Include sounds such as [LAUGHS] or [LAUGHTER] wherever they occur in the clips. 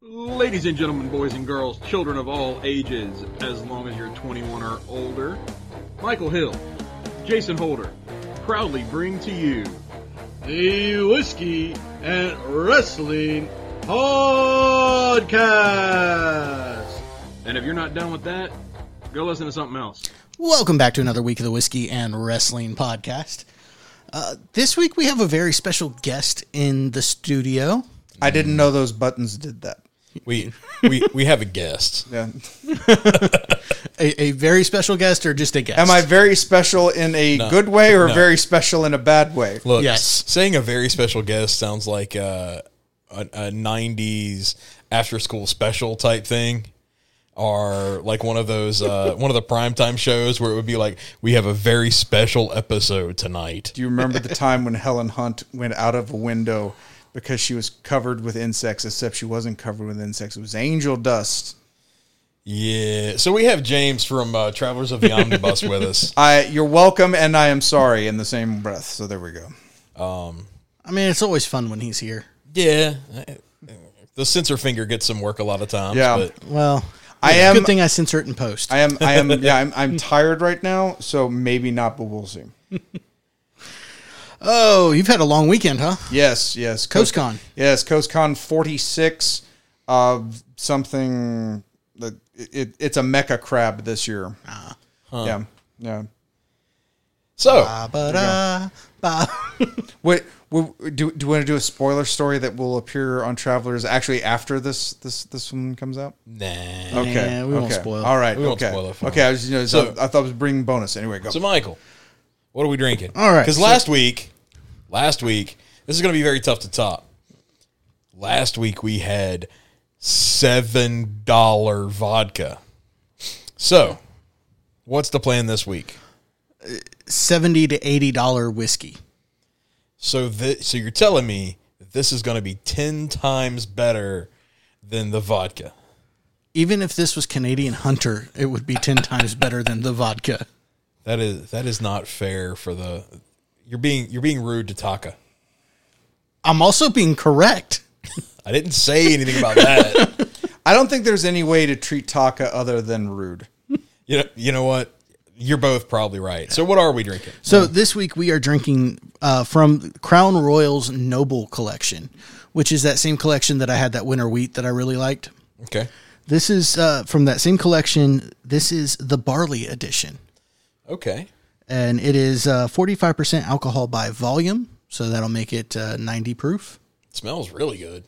Ladies and gentlemen, boys and girls, children of all ages, as long as you're 21 or older, Michael Hill, Jason Holder, proudly bring to you the Whiskey and Wrestling Podcast. And if you're not done with that, go listen to something else. Welcome back to another week of the Whiskey and Wrestling Podcast. Uh, this week we have a very special guest in the studio. I didn't know those buttons did that. We we we have a guest. [LAUGHS] Yeah. [LAUGHS] A, a very special guest or just a guest? Am I very special in a No. good way or No. very special in a bad way? Look, Yes. saying a very special guest sounds like uh, a, a '90s after school special type thing, or like one of those uh, [LAUGHS] one of the primetime shows where it would be like, "We have a very special episode tonight." Do you remember the time when Helen Hunt went out of a window because she was covered with insects, except she wasn't covered with insects? It was angel dust. Yeah. So we have James from uh, Travelers of the Omnibus with us. [LAUGHS] I, you're welcome, and I am sorry in the same breath. So there we go. I mean, it's always fun when he's here. Yeah. The censor finger gets some work a lot of times. Yeah. But Well, I am- Good thing I censor it in post. I am. I am. [LAUGHS] Yeah, I'm, I'm tired right now, so maybe not, but we'll see. Oh, you've had a long weekend, huh? Yes, yes. CoastCon. Yes, CoastCon 46 of something that it, it, it's a mecha crab this year. Ah. Yeah. Yeah. so Ba, ba, da, ba. [LAUGHS] Wait, w- do do you want to do a spoiler story that will appear on Travelers actually after this this this one comes out? nah. Okay. Nah, we won't okay. spoil. All right. We won't okay. spoil it for okay. I was you know So- I thought I was bringing bonus. Anyway, go. So, Michael, what are we drinking? All right, Because so- last week, last week, this is going to be very tough to top. Last week we had seven dollar vodka. So, what's the plan this week? Seventy to eighty dollar whiskey. So, th- so you're telling me this is going to be ten times better than the vodka? Even if this was Canadian Hunter, it would be ten times better than the vodka. That is that is not fair for the. You're being you're being rude to Taaka. I'm also being correct. [LAUGHS] I didn't say anything about that. [LAUGHS] I don't think there's any way to treat Taaka other than rude. You know, you know what? You're both probably right. So what are we drinking? So this week we are drinking uh, from Crown Royal's Noble Collection, which is that same collection that I had that winter wheat that I really liked. Okay. This is uh, from that same collection. This is the barley edition, Okay. and it is uh, 45% alcohol by volume, so that'll make it uh, 90 proof. It smells really good.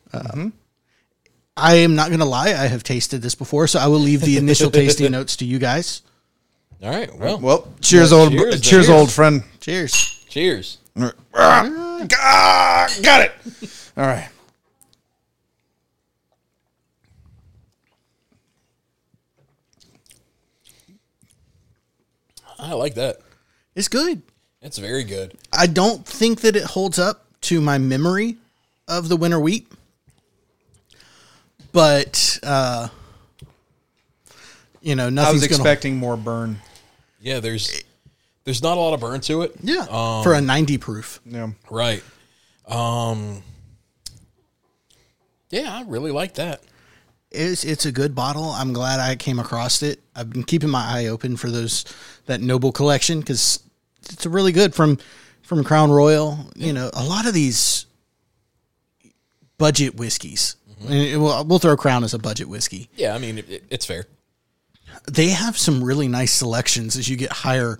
I am not going to lie; I have tasted this before, so I will leave the initial tasting [LAUGHS] notes to you guys. All right. Well, Well, cheers, old cheers, cheers, then. old friend. Cheers. cheers. Ah, got it. All right. I like that. It's good. It's very good. I don't think that it holds up to my memory of the winter wheat, but uh, you know, I was nothing's gonna. expecting more burn. Yeah. There's there's not a lot of burn to it. yeah, Um, for a ninety proof. Yeah. Right. Um. Yeah, I really like that. It's it's a good bottle. I'm glad I came across it. I've been keeping my eye open for those that Noble collection because it's really good from from Crown Royal. You know, a lot of these budget whiskeys. Mm-hmm. It- we'll, we'll throw Crown as a budget whiskey. Yeah, I mean it- it's fair. they have some really nice selections as you get higher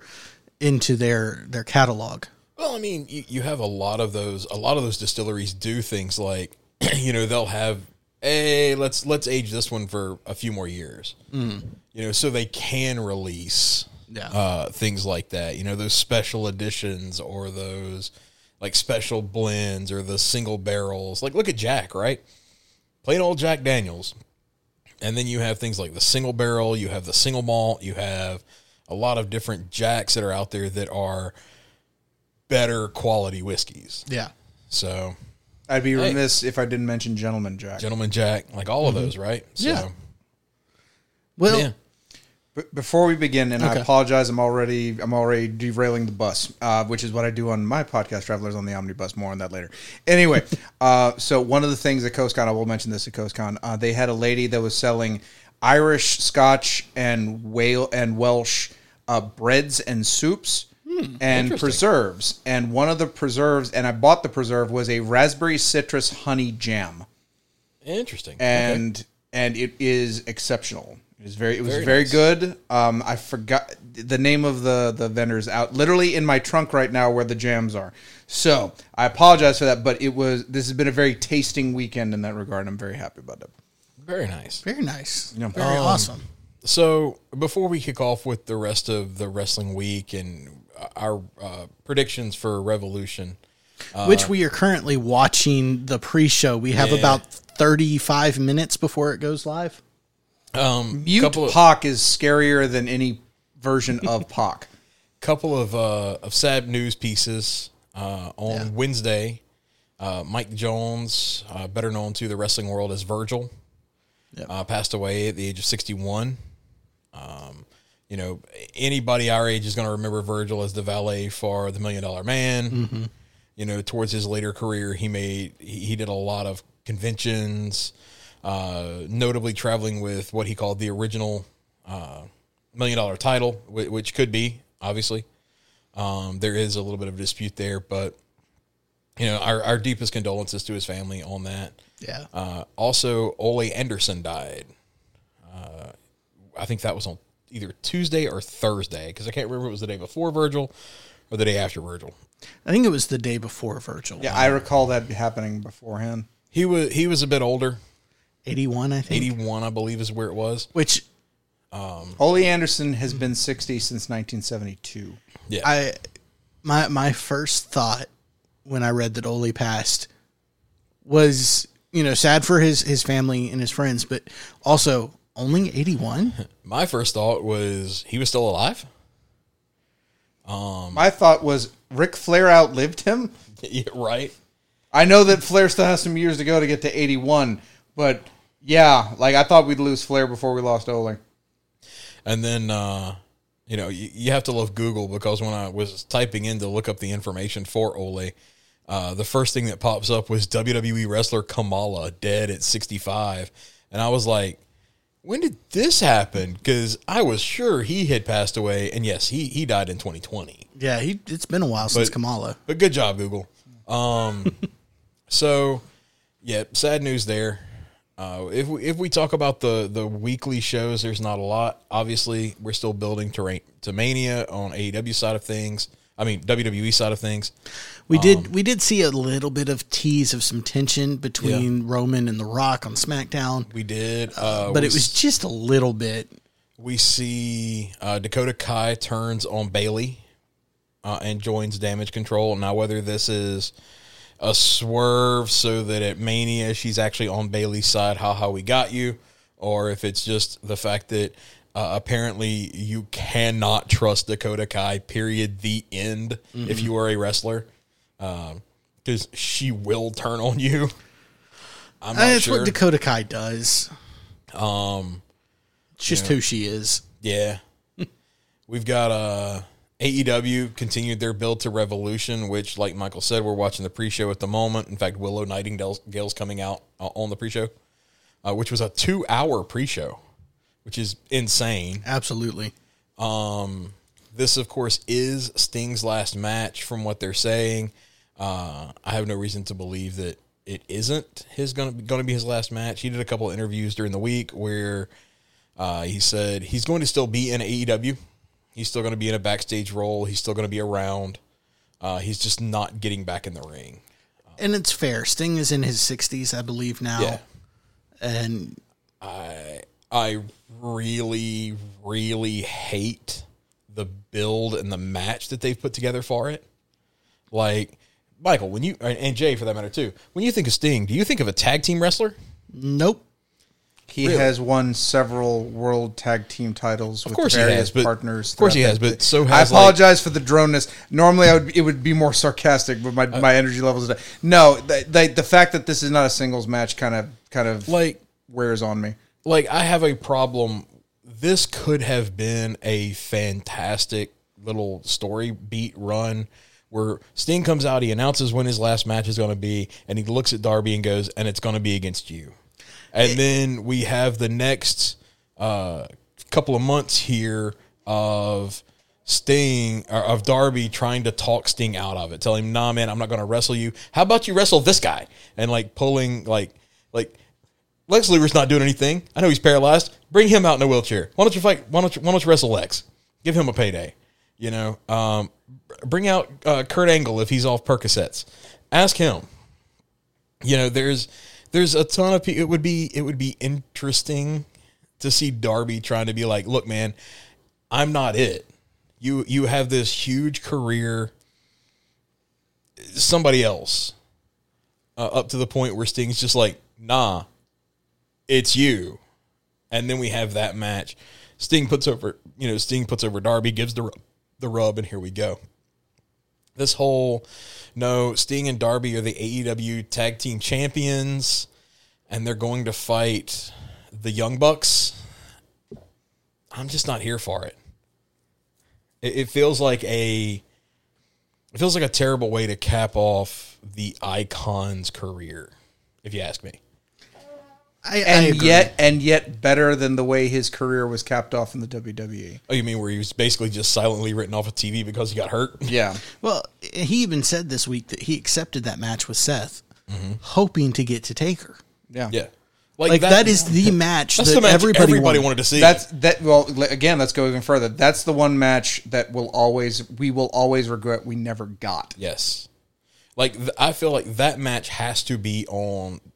into their their catalog. Well, I mean, you, you have a lot of those. A lot of those distilleries do things like, [CLEARS THROAT] you know, they'll have, hey, let's let's age this one for a few more years. You know, so they can release Yeah. uh, things like that. You know, those special editions or those like special blends or the single barrels. Like, look at Jack, right? Plain old Jack Daniels. And then you have things like the single barrel, you have the single malt, you have a lot of different Jacks that are out there that are better quality whiskeys. Yeah. So, I'd be Hey. remiss if I didn't mention Gentleman Jack. Gentleman Jack, like all of those, right? So, Yeah. Well, yeah. B- before we begin, and I apologize, I'm already I'm already derailing the bus, uh, which is what I do on my podcast, Travelers on the Omnibus. More on that later. Anyway, [LAUGHS] uh, so one of the things at CoastCon, I will mention this at CoastCon, uh, they had a lady that was selling Irish, Scotch, and Whale and Welsh uh, breads and soups. And preserves, and one of the preserves, and I bought the preserve was a raspberry citrus honey jam Interesting. and and it is exceptional. It is very. It was Very very, nice. good. Um, I forgot the name of the the vendors out literally in my trunk right now where the jams are. So I apologize for that, but it was. This has been a very tasting weekend in that regard. I'm very happy about it. Very nice. Very nice. Yeah. Very Um, awesome. So before we kick off with the rest of the wrestling week and our uh, predictions for Revolution, Which we are currently watching the pre-show. We have Yeah. about 35 minutes before it goes live. um, Mute couple of, Pac is scarier than any version of [LAUGHS] Pac. couple of uh, of sad news pieces uh, on Wednesday. Uh, Mike Jones, uh, better known to the wrestling world as Virgil, Yep. uh, passed away at the age of 61. Um, you know, anybody our age is going to remember Virgil as the valet for the Million Dollar Man. You know, towards his later career, he made he, he did a lot of conventions, uh, notably traveling with what he called the original uh, Million Dollar title, whi- which could be obviously. Um, there is a little bit of dispute there, but you know, our, our deepest condolences to his family on that. Yeah. Uh, also, Ole Anderson died. Uh, I think that was on either Tuesday or Thursday because I can't remember if it was the day before Virgil or the day after Virgil. I think it was the day before Virgil. Yeah, I recall that happening beforehand. He was he was a bit older, 81, I think. eighty one, I believe, is where it was. Which um, Ole Anderson has been 60 since 1972. Yeah, I my my first thought when I read that Ole passed was, you know, sad for his his family and his friends, but also only 81? [LAUGHS] my first thought was he was still alive. My thought was Ric Flair outlived him. [LAUGHS] yeah, right. I know that Flair still has some years to go to get to 81, but yeah, like I thought we'd lose Flair before we lost Ole. And then, uh, you know, you, you have to love Google because when I was typing in to look up the information for Ole, uh, the first thing that pops up was WWE wrestler Kamala dead at 65. And I was like, when did this happen? Because I was sure he had passed away. And yes, he, he died in 2020. Yeah, he it's been a while since But- Kamala. But good job, Google. Um, [LAUGHS] so, yeah, sad news there. Uh, if we, if we talk about the the weekly shows, there's not a lot. Obviously, we're still building to, ra- to Mania on AEW side of things. I mean WWE side of things. We Um, did we did see a little bit of tease of some tension between Roman and The Rock on SmackDown, We did, uh, but we it was just a little bit. we see uh, Dakota Kai turns on Bayley uh, and joins Damage Control. Now, whether this is a swerve so that at Mania she's actually on Bayley's side, how how we got you, or if it's just the fact that uh, apparently you cannot trust Dakota Kai. Period. The end. If you are a wrestler, because she will turn on you. I'm not That's sure. what Dakota Kai does. Um, it's just who she is. Yeah. [LAUGHS] We've got uh AEW continued their build to Revolution, which, like Michael said, we're watching the pre-show at the moment. In fact, Willow Nightingale's coming out uh, on the pre-show, uh, which was a two-hour pre-show, which is insane. Absolutely. This, of course, is Sting's last match, from what they're saying. Uh, I have no reason to believe that it isn't his going to be his last match. He did a couple of interviews during the week where uh, he said he's going to still be in AEW. He's still going to be in a backstage role. He's still going to be around. Uh, he's just not getting back in the ring. And it's fair. Sting is in his 60s, I believe now. Yeah. And I really, really hate the build and the match that they've put together for it. Like Michael, when you and Jay for that matter too, when you think of Sting, do you think of a tag team wrestler? nope. He has won several world tag team titles with course he various has, but- partners. of course he has, but so I has, apologize for the droneness. Normally, I would it would be more sarcastic, but my, Uh, my energy levels. Are no, the, the the fact that this is not a singles match kind of kind of Like wears on me. Like I have a problem this could have been a fantastic little story beat run where Sting comes out, he announces when his last match is going to be, and he looks at Darby and goes, and it's going to be against you. And then we have the next uh, couple of months here of Sting or of Darby trying to talk Sting out of it, telling him, "Nah, man, I'm not going to wrestle you. How about you wrestle this guy?" And like pulling like like Lex Luger's not doing anything. I know he's paralyzed. Bring him out in a wheelchair. Why don't you fight? Why don't you, why don't you wrestle Lex? Give him a payday. You know, um, bring out uh, Kurt Angle if he's off Percocets. Ask him. You know, there's there's a ton of people. It would be it would be interesting to see Darby trying to be like, look, man, I'm not it. You you have this huge career. Somebody else, uh, up to the point where Sting's just like, nah, it's you. And then we have that match. Sting puts over, you know, Sting puts over Darby, gives the the rub, and here we go. This whole no, Sting and Darby are the AEW Tag Team Champions, and they're going to fight the Young Bucks. I'm just not here for it. It, it feels like a it feels like a terrible way to cap off the Icon's career, if you ask me. I, I and agree. yet and yet better than the way his career was capped off in the. WWE. Oh, you mean where he was basically just silently written off of TV because he got hurt? Yeah. well, he even said this week that he accepted that match with Seth, hoping to get to Taker. Yeah. Yeah, Like that is the [LAUGHS] match that's that the match everybody, everybody, wanted. wanted to see. That's that. Well, again, let's go even further. That's the one match that will always we will always regret we never got. yes. Like th- I feel like that match has to be on n-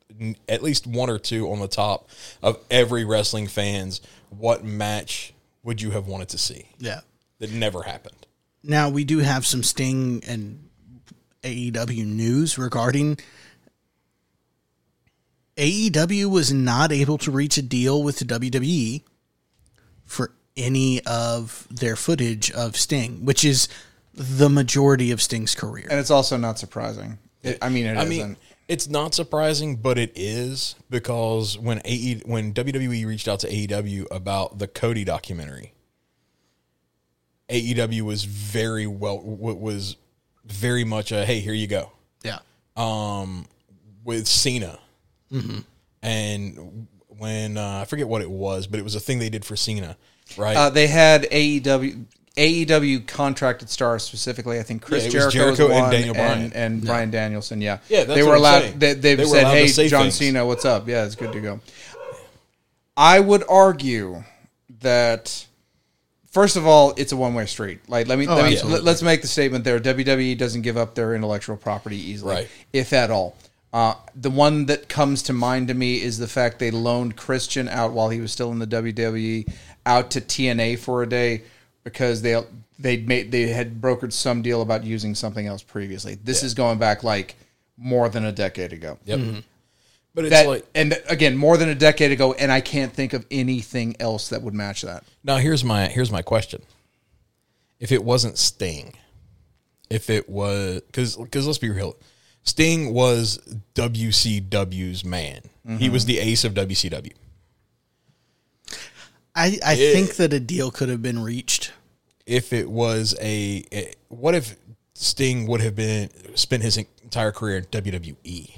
at least one or two on the top of every wrestling fans. What match would you have wanted to see Yeah. that never happened? Now we do have some Sting and AEW news regarding AEW was not able to reach a deal with the WWE for any of their footage of Sting, which is the majority of Sting's career. And it's also not surprising. It, I mean, it I not mean, it's not surprising, but it is because when AE when WWE reached out to AEW about the Cody documentary, AEW was very well was very much a hey here you go Yeah. um with Cena, mm-hmm. and when uh, I forget what it was, but it was a thing they did for Cena, right? uh, they had AEW AEW contracted stars specifically. I think Chris Yeah, Jericho, Jericho and Daniel Bryan. and, and Bryan Danielson. Yeah, Yeah, that's they were allowed. They, they've They said, allowed "Hey, John things. Cena, what's up? Yeah, it's good to go." I would argue that first of all, it's a one way street. Like let me let me let, us make the statement there. WWE doesn't give up their intellectual property easily, Right. if at all. Uh, the one that comes to mind to me is the fact they loaned Christian out while he was still in the WWE out to TNA for a day because they they made they had brokered some deal about using something else previously. This is going back like more than a decade ago. yep. Mm-hmm. But it's That like and again more than a decade ago, and I can't think of anything else that would match that. Now here's my here's my question. If it wasn't Sting, if it was because because let's be real, Sting was WCW's man. He was mm-hmm. the ace of WCW. I, I think that a deal could have been reached. If it was a, a- what if Sting would have been spent his entire career in WWE,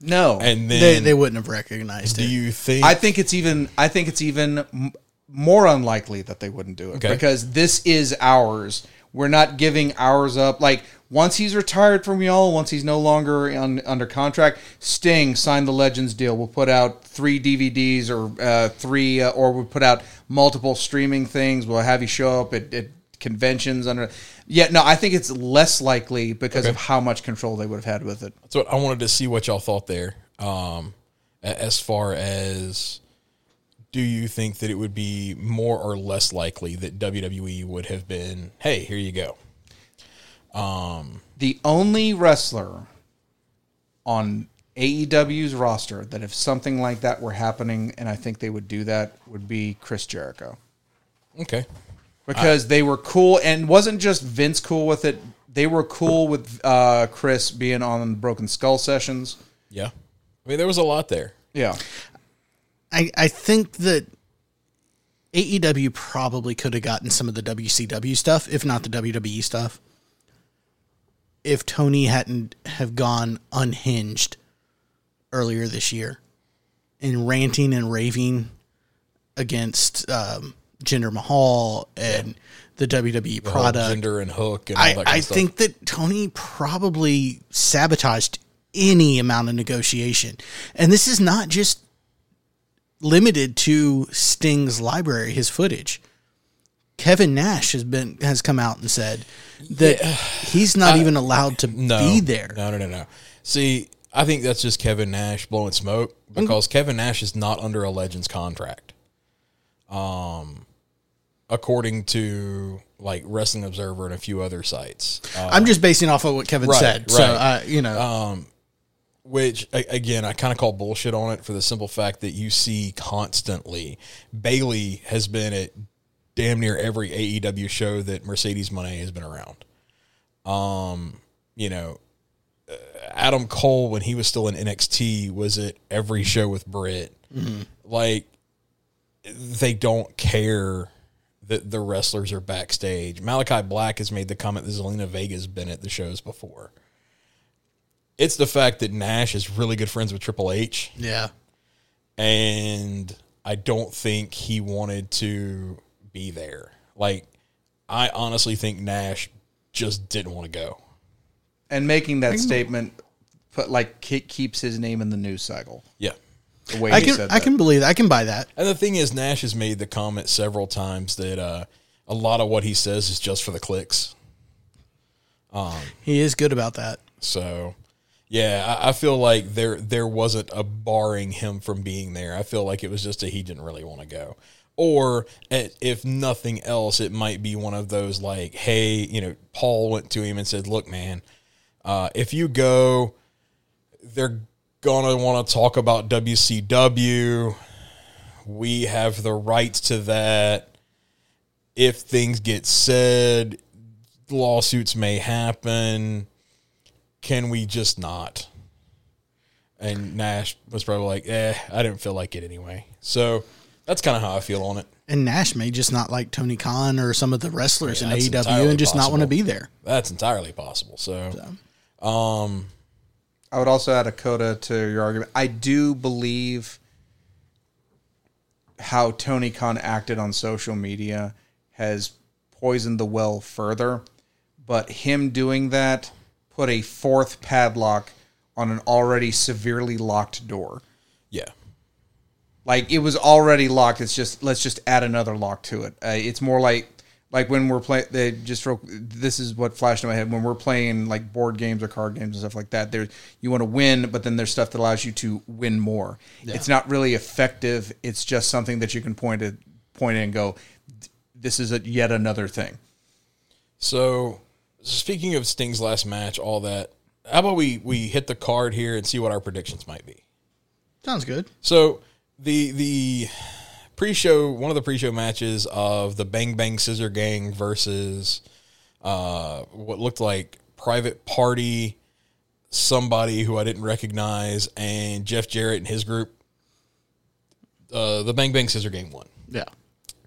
No, and then They, they wouldn't have recognized do it. you think? I think it's even. I think it's even m- more unlikely that they wouldn't do it Okay. because this is ours. We're not giving ours up. Like once he's retired from y'all, once he's no longer on, under contract, Sting signed the Legends deal. We'll put out three DVDs or uh, three, uh, or we'll put out multiple streaming things. We'll have you show up at, at conventions under. Yeah, no, I think it's less likely because of how much control they would have had with it. So I wanted to see what y'all thought there. Um, as far as, do you think that it would be more or less likely that WWE would have been, hey, here you go? The only wrestler on AEW's roster that if something like that were happening, and I think they would do that, would be Chris Jericho. Okay. Because they were cool, and wasn't just Vince cool with it. They were cool with uh, Chris being on Broken Skull sessions. Yeah. I mean, there was a lot there. Yeah. I, I think that AEW probably could have gotten some of the WCW stuff, if not the WWE stuff, if Tony hadn't have gone unhinged earlier this year and ranting and raving against um, Jinder Mahal and the WWE The product. Jinder and Hook and all I, I think that Tony probably sabotaged any amount of negotiation. And this is not just limited to Sting's library, his footage. Kevin Nash has been has come out and said that he's not even allowed to no, be there. No, no, no, no. See, I think that's just Kevin Nash blowing smoke because Kevin Nash is not under a Legends contract. Um, according to like Wrestling Observer and a few other sites. Uh, I'm just basing off of what Kevin Right, said. So, right. uh, you know, um, which again I kind of call bullshit on it for the simple fact that you see constantly Bayley has been at damn near every AEW show that Mercedes Moné has been around. Um, you know, uh, Adam Cole when he was still in NXT was at every show with Britt. Like they don't care that the wrestlers are backstage. Malachi Black has made the comment that Zelina Vega's been at the shows before it's the fact that Nash is really good friends with Triple H, yeah. and I don't think he wanted to be there. Like, I honestly think Nash just didn't want to go. And making that statement, put like ke- keeps his name in the news cycle. Yeah. The way I he can said I that. can believe that. I can buy that. And the thing is, Nash has made the comment several times that uh, a lot of what he says is just for the clicks. He is good about that. So, yeah, I, I feel like there there wasn't a barring him from being there. I feel like it was just that he didn't really want to go. Or eh, if nothing else, it might be one of those like, hey, you know, Paul went to him and said, "Look, man, uh, if you go, they're gonna want to talk about WCW. We have the rights to that. If things get said, lawsuits may happen. Can we just not? And Nash was probably like, eh, I didn't feel like it anyway. So that's kind of how I feel on it. And Nash may just not like Tony Khan or some of the wrestlers Yeah, in AEW and just not want to be there. That's entirely possible. So, um, I would also add a coda to your argument. I do believe how Tony Khan acted on social media has poisoned the well further, but him doing that put a fourth padlock on an already severely locked door. yeah. Like it was already locked. It's just let's just add another lock to it. Uh, it's more like like when we're playing. They just real, this is what flashed in my head when we're playing like board games or card games and stuff like that. There you want to win, but then there's stuff that allows you to win more. It's not really effective. It's just something that you can point at point at and go, this is a, yet another thing. So, speaking of Sting's last match, all that, how about we we hit the card here and see what our predictions might be? Sounds good. So the the pre-show one of the pre-show matches of the Bang Bang Scissor Gang versus uh, what looked like Private Party, somebody who I didn't recognize, and Jeff Jarrett and his group. Uh, the Bang Bang Scissor Gang won. Yeah.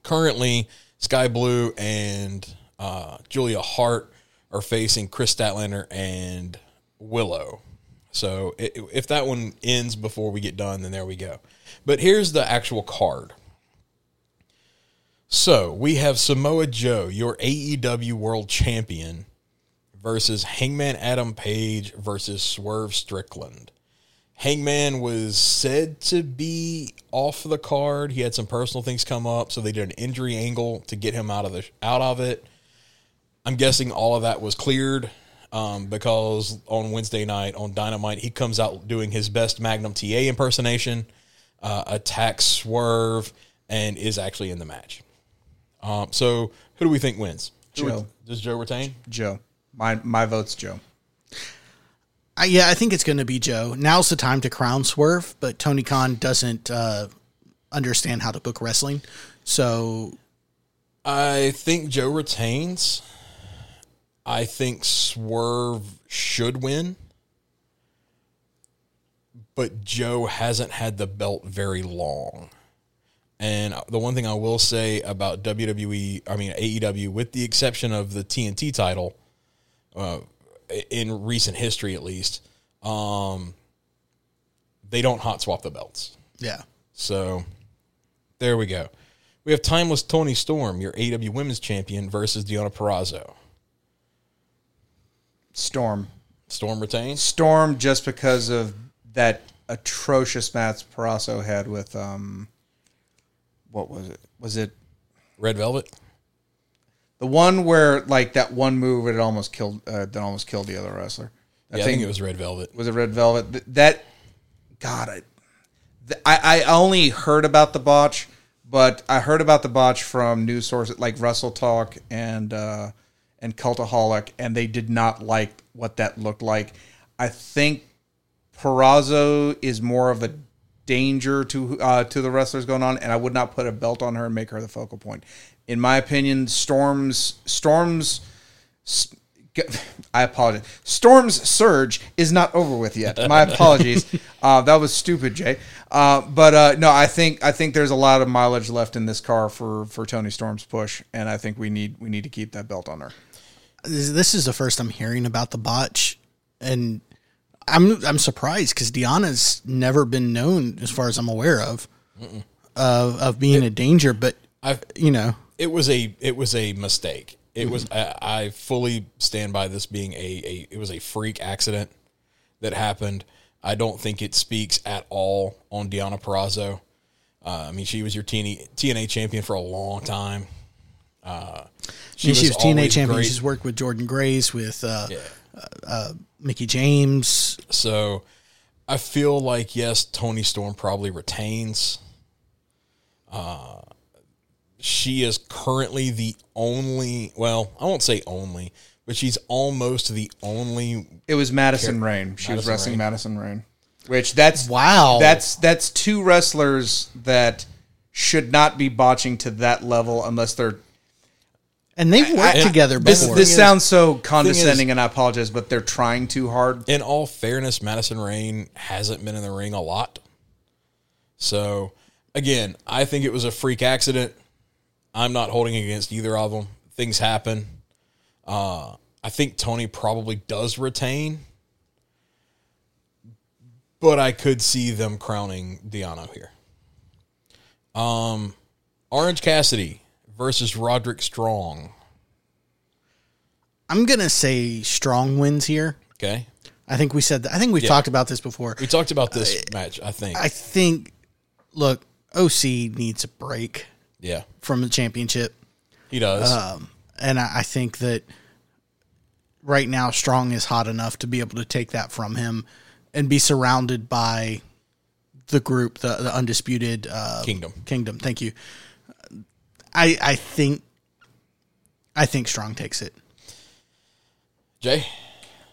Currently, Skye Blue and uh, Julia Hart are facing Kris Statlander and Willow. So if that one ends before we get done, then there we go. But here's the actual card. So we have Samoa Joe, your AEW World Champion, versus Hangman Adam Page versus Swerve Strickland. Hangman was said to be off the card. He had some personal things come up, so they did an injury angle to get him out of the out of it. I'm guessing all of that was cleared um, because on Wednesday night on Dynamite, he comes out doing his best Magnum TA impersonation, uh, attacks Swerve, and is actually in the match. Um, so, who do we think wins? Who Joe. would- does Joe retain? Joe, my my vote's Joe. I, yeah, I think it's going to be Joe. Now's the time to crown Swerve, but Tony Khan doesn't uh, understand how to book wrestling. So I think Joe retains. I think Swerve should win. But Joe hasn't had the belt very long. And the one thing I will say about WWE, I mean AEW, with the exception of the TNT title, uh, in recent history at least, um, they don't hot swap the belts. Yeah. So there we go. We have Timeless Toni Storm, your AEW Women's Champion, versus Deonna Purrazzo. Storm. Storm retains. Storm just because of that atrocious match Purrazzo had with um what was it? Was it Red Velvet. the one where like that one move it almost killed uh, that almost killed the other wrestler? Yeah, I think it was Red Velvet. was it Red Velvet? Th- That God, I, th- I I only heard about the botch, but I heard about the botch from news sources like WrestleTalk and uh, and Cultaholic, and they did not like what that looked like. I think Purrazzo is more of a danger to uh, to the wrestlers going on, and I would not put a belt on her and make her the focal point. In my opinion, Storm's Storm's [LAUGHS] I apologize. Storm's surge is not over with yet. My [LAUGHS] apologies. uh, that was stupid, Jay. Uh, but uh, no, I think I think there's a lot of mileage left in this car for for Toni Storm's push, and I think we need we need to keep that belt on her. This this is the first I'm hearing about the botch, and I'm I'm surprised because Deonna's never been known, as far as I'm aware of, of of being a danger. But I've you know, it was a it was a mistake. It was Mm-hmm. I, I fully stand by this being a, a it was a freak accident that happened. I don't think it speaks at all on Deonna Purrazzo. Uh, I mean, she was your TNA, TNA champion for a long time. Uh, she, she was TNA champion. great. She's worked with Jordynne Grace, with uh, Yeah. Mickie James. So I feel like yes, Toni Storm probably retains. Uh, she is currently the only. Well, I won't say only, but she's almost the only. It was Madison Rayne. She was wrestling Rayne. Madison Rayne, which that's Wow. That's that's two wrestlers that should not be botching to that level unless they're And they've worked I- together This before. this is- sounds so condescending, is- and I apologize, but they're trying too hard. In all fairness, Madison Rayne hasn't been in the ring a lot. So again, I think it was a freak accident. I'm not holding against either of them. Things happen. Uh, I think Toni probably does retain, but I could see them crowning Deonna here. Um, Orange Cassidy versus Roderick Strong. I'm gonna say strong wins here. Okay, I think we said that. I think we've Yeah. talked about this before. we talked about this match. I think. I think, look, OC needs a break yeah, from the championship. he does. Um, and I, I think that right now, Strong is hot enough to be able to take that from him and be surrounded by the group, the, the undisputed uh, Kingdom. Kingdom. Thank you. I I think I think Strong takes it. Jay.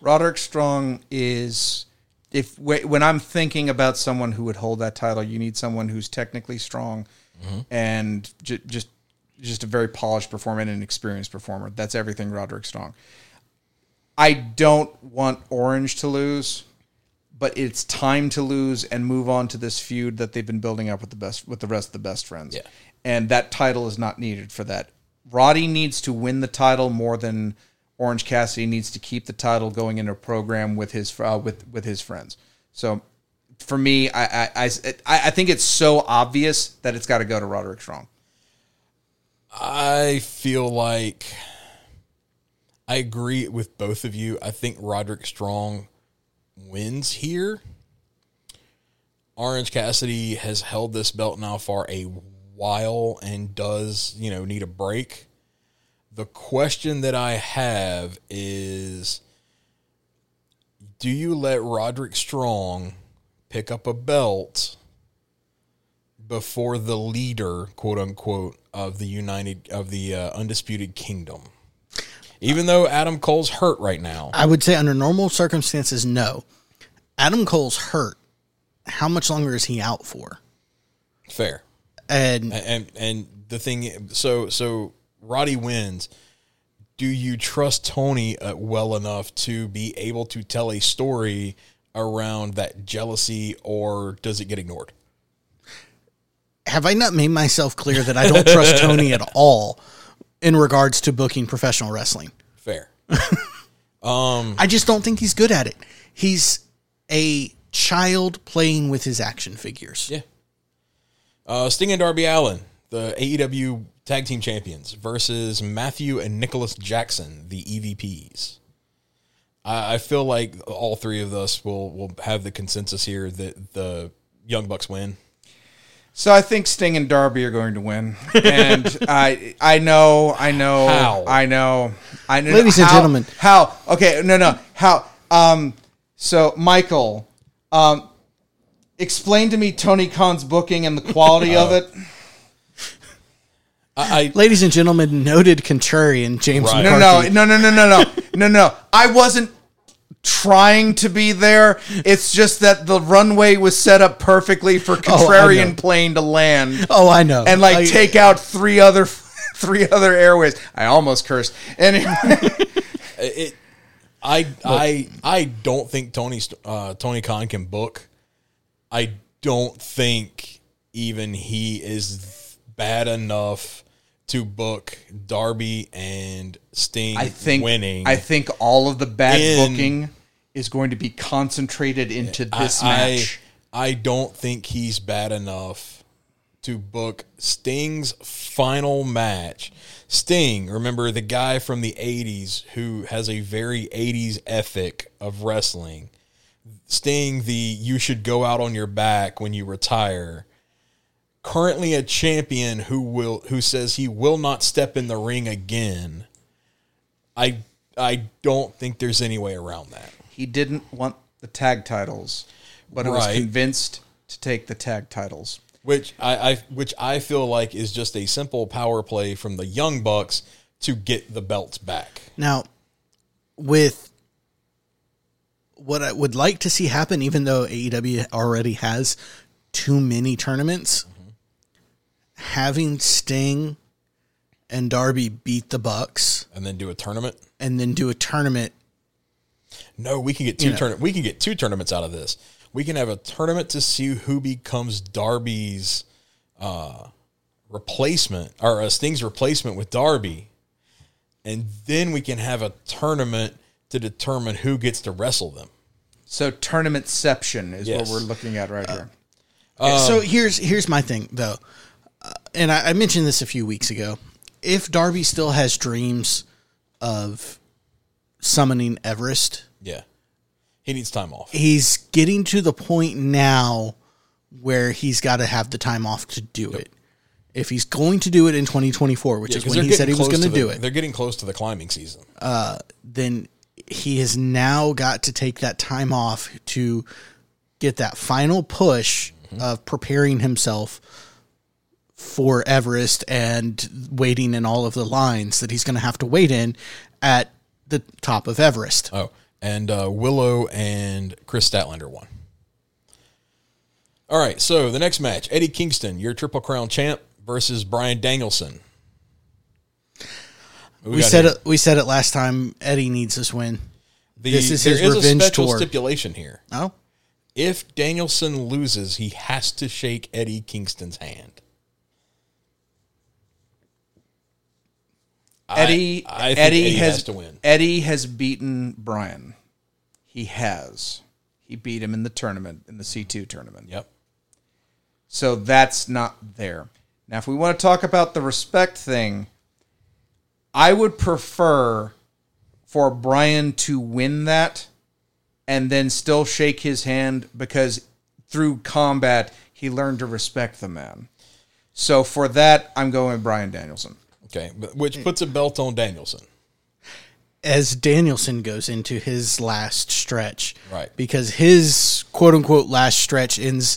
Roderick Strong is if when I'm thinking about someone who would hold that title, you need someone who's technically strong mm-hmm. and j- just just a very polished performer and an experienced performer. That's everything Roderick Strong. I don't want Orange to lose, but it's time to lose and move on to this feud that they've been building up with the best with the rest of the best friends. Yeah. And that title is not needed for that. Roddy needs to win the title more than Orange Cassidy needs to keep the title going in a program with his uh, with with his friends. So for me, I I, I I think it's so obvious that it's got to go to Roderick Strong. I feel like I agree with both of you. I think Roderick Strong wins here. Orange Cassidy has held this belt now for a while and does, you know, need a break. The question that I have is do you let Roderick Strong pick up a belt before the leader, quote unquote, of the United of the uh, Undisputed Kingdom? Even though Adam Cole's hurt right now, I would say under normal circumstances, no. Adam Cole's hurt. How much longer is he out for? fair. And And and the thing, so so Roddy wins. Do you trust Tony uh, well enough to be able to tell a story around that jealousy, or does it get ignored? have I not made myself clear that I don't trust [LAUGHS] Tony at all in regards to booking professional wrestling? Fair. [LAUGHS] I just don't think he's good at it. He's a child playing with his action figures. Yeah. Uh, Sting and Darby Allin, the AEW Tag Team Champions, versus Matthew and Nicholas Jackson, the EVPs. I, I feel like all three of us will will have the consensus here that the Young Bucks win. So I think Sting and Darby are going to win, and [LAUGHS] I I know I know How? I know I know. Ladies and gentlemen. how? Okay, no, no, how? Um, so Michael, um, explain to me Tony Khan's booking and the quality of it. [LAUGHS] I, I Ladies and gentlemen, noted contrarian James Right. No, McCarthy. no, no, no, no, no, no, no, no. I wasn't trying to be there. It's just that the runway was set up perfectly for Oh, contrarian know. plane to land. Oh, I know. and like I- take out three other [LAUGHS] three other airways. I almost cursed. Anyway, [LAUGHS] it, I I I don't think Tony St- uh, Tony Khan can book. I don't think even he is bad enough to book Darby and Sting I think winning. I think all of the bad In- booking is going to be concentrated into this I, match. I don't think he's bad enough to book Sting's final match. Sting, remember the guy from the 80s who has a very 80s ethic of wrestling. Sting, the you should go out on your back when you retire. Currently a champion who will who says he will not step in the ring again. I I don't think there's any way around that. he didn't want the tag titles, but it was convinced to take the tag titles. which I, I which I feel like is just a simple power play from the Young Bucks to get the belts back. Now, with what I would like to see happen, even though AEW already has too many tournaments, having Sting and Darby beat the Bucks And then do a tournament. and then do a tournament. No, we can get two know. tourna- We can get two tournaments out of this. We can have a tournament to see who becomes Darby's uh, replacement or uh, Sting's replacement with Darby, and then we can have a tournament to determine who gets to wrestle them. So tournamentception is Yes. what we're looking at right here. so here's here's my thing though, uh, and I, I mentioned this a few weeks ago. If Darby still has dreams of summoning Everest, Yeah, he needs time off. he's getting to the point now where he's got to have the time off to do it. If he's going to do it in 2024, which Yeah, is 'cause when he said he was going to the- do it, They're getting close to the climbing season. then he has now got to take that time off to get that final push of preparing himself for Everest and waiting in all of the lines that he's going to have to wait in at the top of Everest. Oh, and uh, Willow and Kris Statlander won. All right, so the next match Eddie Kingston, your Triple Crown champ, versus Bryan Danielson. Who We said here? it. We said it last time. Eddie needs this win. The, this is there his a revenge special tour. stipulation here. Oh, If Danielson loses, he has to shake Eddie Kingston's hand. I- Eddie I, think Eddie, Eddie has, has to win. Eddie has beaten Bryan. He has. He beat him in the tournament in the C2 tournament. Yep. So that's not there. Now, if we want to talk about the respect thing, I would prefer for Bryan to win that and then still shake his hand because through combat, he learned to respect the man. So for that, I'm going with Bryan Danielson. Okay, which puts a belt on Danielson. as Danielson goes into his last stretch, Right. Because his quote unquote last stretch ends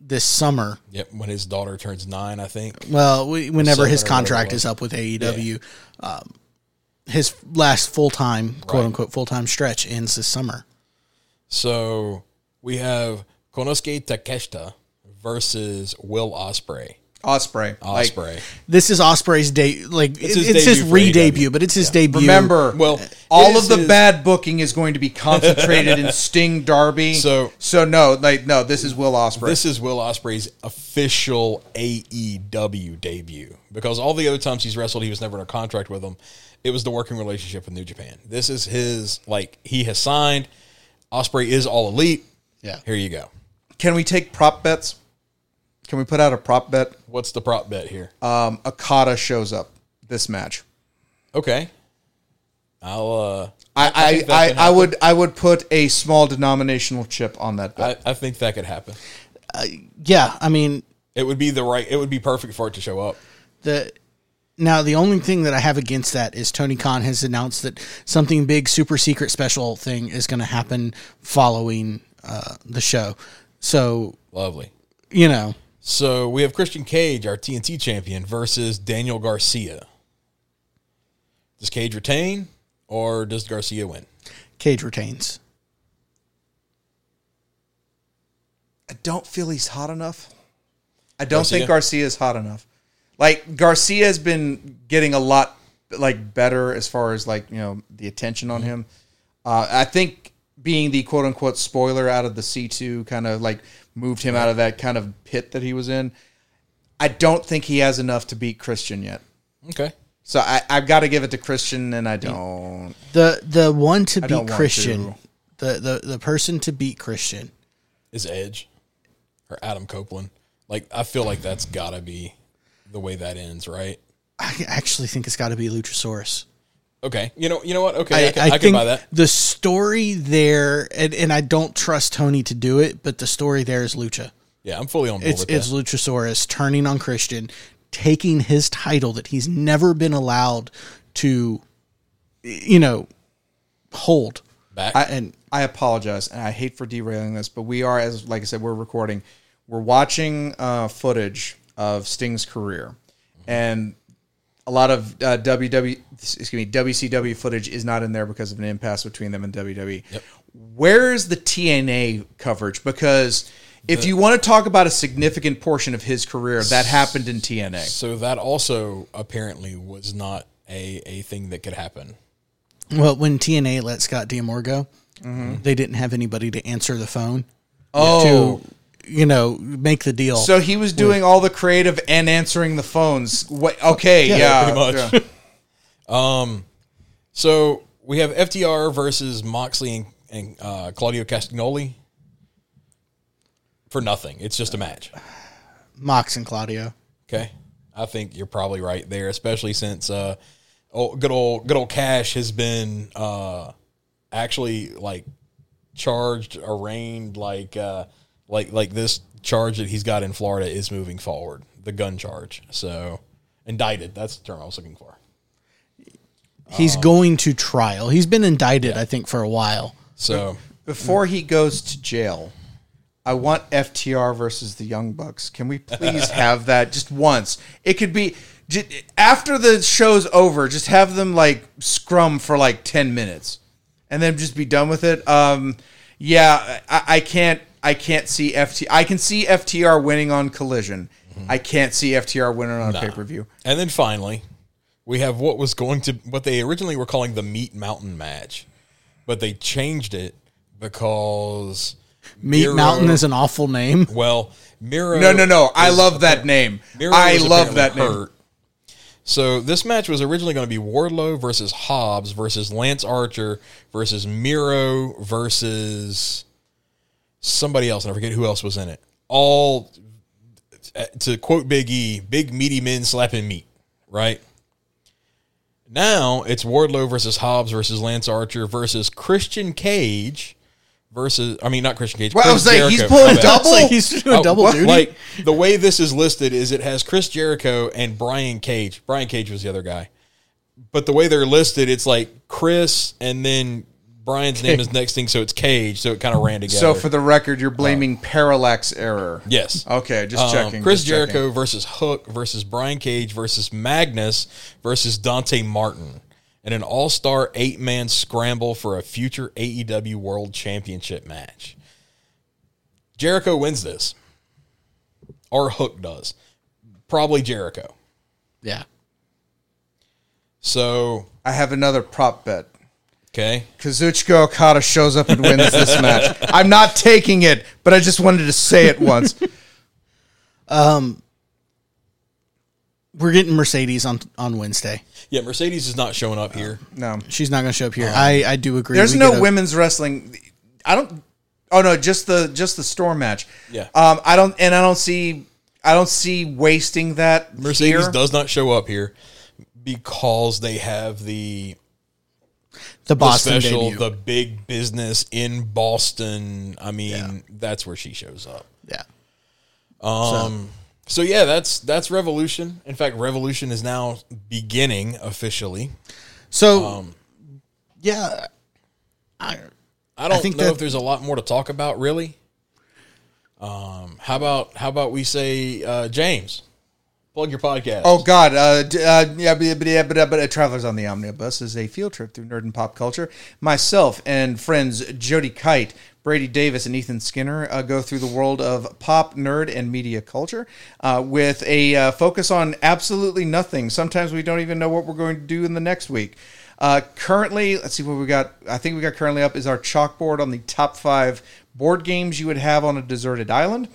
this summer. Yep, when his daughter turns nine, I think. Well, we- whenever his Seven or whatever contract is up with AEW, um, his last full time quote Right. unquote full time stretch ends this summer. So we have Konosuke Takeshita versus Will Ospreay. Ospreay. Like, Ospreay. This is Ospreay's day. Like it's his his, it's his debut for re-debut, AEW. but it's his debut. remember, Well, all of the his- bad booking is going to be concentrated in [LAUGHS] Sting Darby. So- so no, like no, this is Will Ospreay. This is Will Ospreay's official AEW debut because all the other times he's wrestled, he was never in a contract with them. It was the working relationship with New Japan. This is his like he has signed. Ospreay is all elite. Yeah. Here you go. Can we take prop bets? Can we put out a prop bet? What's the prop bet here? Um, Okada shows up this match. Okay. I'll uh I I, think that I, I would I would put a small denominational chip on that bet. I, I think that could happen. yeah, I mean It would be the right it would be perfect for it to show up. the now the only thing that I have against that is Tony Khan has announced that something big, super secret, special thing is going to happen following uh, the show. So Lovely. you know, So we have Christian Cage, our TNT champion, versus Daniel Garcia. Does Cage retain or does Garcia win? Cage retains. I don't feel he's hot enough. I don't Garcia? think Garcia is hot enough. Like Garcia has been getting a lot like better as far as like you know the attention on him. Uh, I think being the quote unquote spoiler out of the C two kind of like moved him out of that kind of pit that he was in. I don't think he has enough to beat Christian yet. Okay. So I, I've got to give it to Christian, and I don't. The the one to don't beat want Christian, to. the, the the person to beat Christian. Is Edge or Adam Copeland? Like I feel like that's gotta be the way that ends, right? I actually think it's got to be Luchasaurus. Okay. You know you know what? Okay, I, I, can, I, I can think buy that. the story there, and, and I don't trust Tony to do it, but the story there is Lucha. Yeah, I'm fully on board It's with it's that. Luchasaurus turning on Christian, taking his title that he's never been allowed to, you know, hold. Back. I, And- I apologize, and I hate for derailing this, but we are, as like I said, we're recording. We're watching uh, footage of Sting's career, and a lot of uh, WW, excuse me, WCW footage is not in there because of an impasse between them and WWE. Where is the TNA coverage? Because if you want to talk about a significant portion of his career, that happened in TNA. so that also apparently was not a, a thing that could happen. Well, when TNA let Scott D'Amore go, they didn't have anybody to answer the phone Oh, to, you know, make the deal. so he was doing all the creative and answering the phones. What, okay, yeah, pretty much. yeah. [LAUGHS] Um, so we have FTR versus Moxley and, and uh, Claudio Castagnoli for nothing. It's just a match. Mox and Claudio. Okay, I think you're probably right there, especially since uh, oh, good old good old Cash has been uh, actually like charged, arraigned, like uh, like like this charge that he's got in Florida is moving forward, the gun charge. So indicted. That's the term I was looking for. He's Oh. going to trial. He's been indicted, I think, for a while. So Before he goes to jail, I want FTR versus the Young Bucks. Can we please [LAUGHS] have that just once? It could be after the show's over. Just have them like scrum for like ten minutes, and then just be done with it. Um, yeah, I, I can't. I can't see FT. I can see FTR winning on Collision. Mm-hmm. I can't see FTR winning on a pay per view. And then finally, we have what was going to what they originally were calling the Meat Mountain match, but they changed it because Meat Miro- Mountain is an awful name. well, Miro. No, no, no. I love that name. Miro I love that name. hurt. So this match was originally going to be Wardlow versus Hobbs versus Lance Archer versus Miro versus somebody else, and I forget who else was in it. All uh, to quote Big E, big meaty men slapping meat, right? Now it's Wardlow versus Hobbs versus Lance Archer versus Christian Cage versus I mean not Christian Cage. Well, I was like, he's pulling [LAUGHS] double? Like he's doing Oh, double what? duty. Like the way this is listed is it has Chris Jericho and Brian Cage. Brian Cage was the other guy. But the way they're listed, it's like Chris and then Brian's name is [LAUGHS] next thing, so it's Cage, so it kind of ran together. So for the record, you're blaming parallax error. yes. Okay, just Um, checking. Chris just checking. Jericho versus Hook versus Brian Cage versus Magnus versus Dante Martin in an all star eight man scramble for a future AEW World Championship match. Jericho wins this, or Hook does. probably Jericho. Yeah. So I have another prop bet. Okay, Kazuchika Okada shows up and wins this [LAUGHS] match. I'm not taking it, but I just wanted to say it once. [LAUGHS] um, We're getting Mercedes on on Wednesday. yeah, Mercedes is not showing up here. No, She's not going to show up here. I, I do agree. there's We no a- women's wrestling. I don't. Oh no, just the just the storm match. Yeah. Um, I don't, and I don't see. I don't see wasting that. Mercedes here. does not show up here because they have the the the Boston special, debut. the big business in Boston. I mean, that's where she shows up. yeah. Um. So. yeah, that's that's Revolution. In fact, Revolution is now beginning officially. So Um, yeah, I I don't think know that- if there's a lot more to talk about, really. Um, how about how about we say uh, James, plug your podcast. Oh God, uh, uh, yeah, but, but, but, uh, but uh, Travelers on the Omnibus is a field trip through nerd and pop culture. Myself and friends Jody Kite, Brady Davis, and Ethan Skinner uh, go through the world of pop, nerd, and media culture with a focus on absolutely nothing. Sometimes we don't even know what we're going to do in the next week. Currently, let's see what we got. I think we got currently up is our chalkboard on the top five board games you would have on a deserted island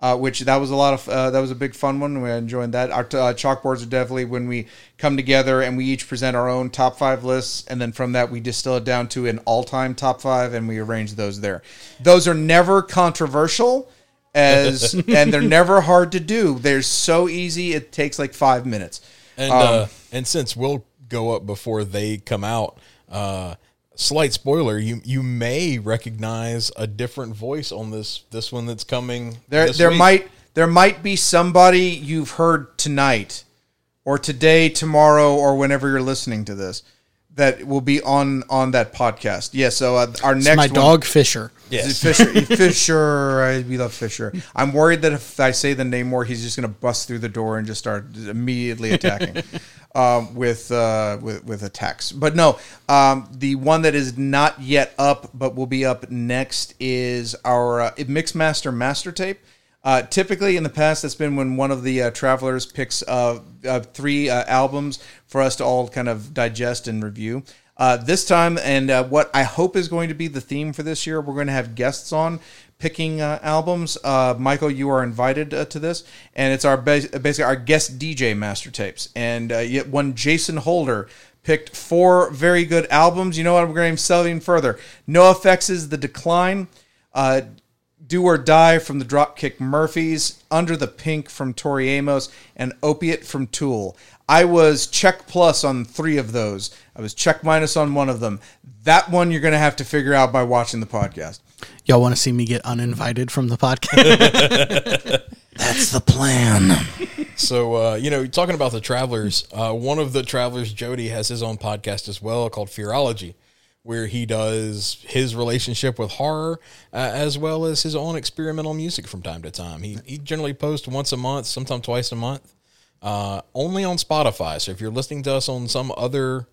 uh, which that was a lot of uh, that was a big fun one. We enjoyed that. Our uh, chalkboards are definitely when we come together and we each present our own top five lists, and then from that we distill it down to an all-time top five, and we arrange those there. Those are never controversial, as [LAUGHS] and they're never hard to do. They're so easy; it takes like five minutes. And uh, and since we'll go up before they come out, uh, slight spoiler: you you may recognize a different voice on this this one that's coming. There, this there week. might there might be somebody you've heard tonight, or today, tomorrow, or whenever you're listening to this, that will be on on that podcast. Yeah. So uh, our it's next my one- dog Fisher. is Yes. Fisher. Fisher, I, we love Fisher. I'm worried that if I say the name more, he's just going to bust through the door and just start immediately attacking [LAUGHS] um, with, uh, with with attacks. But no, um, the one that is not yet up, but will be up next, is our uh, Mixmaster Master Tape. Uh, typically, in the past, that's been when one of the uh, travelers picks uh, uh, three uh, albums for us to all kind of digest and review. Uh, this time, and what I hope is going to be the theme for this year, we're going to have guests on picking albums. Michael, you are invited to this, and it's our bas- basically our guest DJ master tapes. And yet, one Jason Holder picked four very good albums. You know what? We're going to sell even further. NOFX is The Decline. Do or Die from the Dropkick Murphys, Under the Pink from Tori Amos, and Opiate from Tool. I was check plus on three of those. I was check minus on one of them. That one you're going to have to figure out by watching the podcast. Y'all want to see me get uninvited from the podcast? [LAUGHS] That's the plan. So uh, you know, talking about the travelers, uh, one of the travelers, Jody, has his own podcast as well called Fearology, where he does his relationship with horror uh, as well as his own experimental music from time to time. He he generally posts once a month, sometimes twice a month, uh, only on Spotify. So if you're listening to us on some other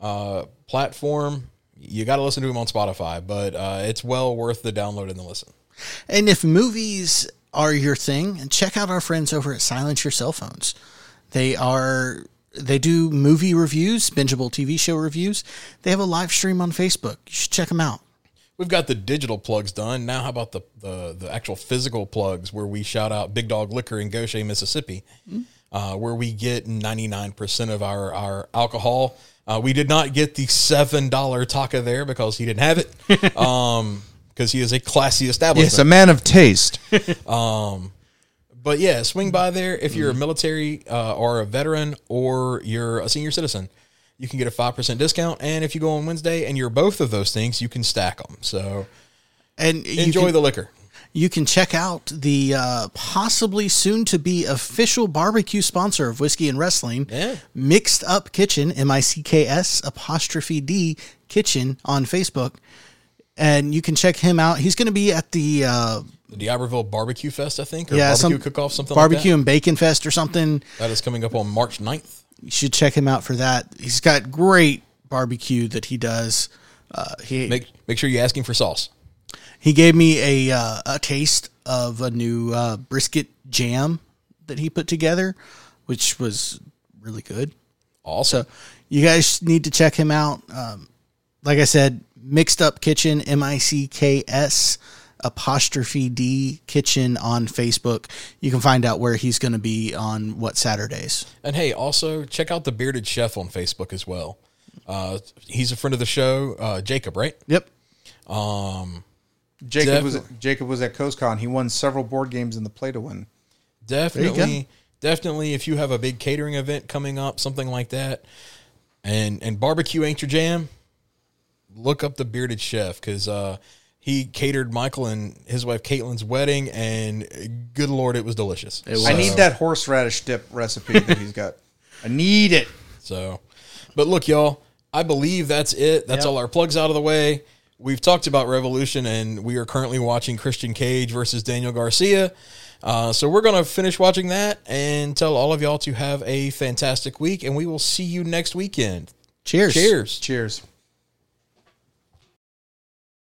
uh, platform, you got to listen to him on Spotify. But uh, it's well worth the download and the listen. And if movies are your thing, check out our friends over at Silence Your Cell Phones. They are they do movie reviews, bingeable TV show reviews. They have a live stream on Facebook. You should check them out. We've got the digital plugs done. Now, how about the, the, the actual physical plugs where we shout out Big Dog Liquor in Goshen, Mississippi, uh, where we get 99% of our, our alcohol. Uh, we did not get the $7 Taaka there because he didn't have it, [LAUGHS] um, because he is a classy establishment. Yes, a man of taste. [LAUGHS] But yeah, swing by there if you're a military uh, or a veteran or you're a senior citizen. You can get a 5% discount. And if you go on Wednesday and you're both of those things, you can stack them. So And enjoy can, the liquor. you can check out the uh, possibly soon to be official barbecue sponsor of Whiskey and Wrestling, Yeah. Mixed Up Kitchen, M I C K S apostrophe D Kitchen on Facebook. And you can check him out. He's going to be at the uh, The D'Iberville Barbecue Fest, I think, or yeah Barbecue some Cook-Off, something barbecue like and bacon fest or something. that. Is coming up on March 9th. You should check him out for that. He's got great barbecue that he does. Uh, he Make make sure you ask him for sauce. he gave me a uh, a taste of a new uh, brisket jam that he put together, which was really good. Also, So you guys need to check him out. Um, like I said, Mixed Up Kitchen, M I C K S apostrophe D Kitchen on Facebook. You can find out where he's going to be on what Saturdays. and hey, also check out the Bearded Chef on Facebook as well. Uh, he's a friend of the show, uh, Jacob, right? Yep. Jacob was Definitely. Jacob was at CoastCon. He won several board games in the play to win. Definitely, definitely. If you have a big catering event coming up, something like that, and and barbecue ain't your jam, look up the Bearded Chef because uh, he catered Michael and his wife Caitlin's wedding, and good lord, it was delicious. It was. I need that horseradish dip recipe that he's got. I need it. So, but look, y'all, I believe that's it. That's Yep. all our plugs out of the way. We've talked about Revolution, and we are currently watching Christian Cage versus Daniel Garcia. Uh, so we're going to finish watching that and tell all of y'all to have a fantastic week, and we will see you next weekend. Cheers. Cheers. Cheers.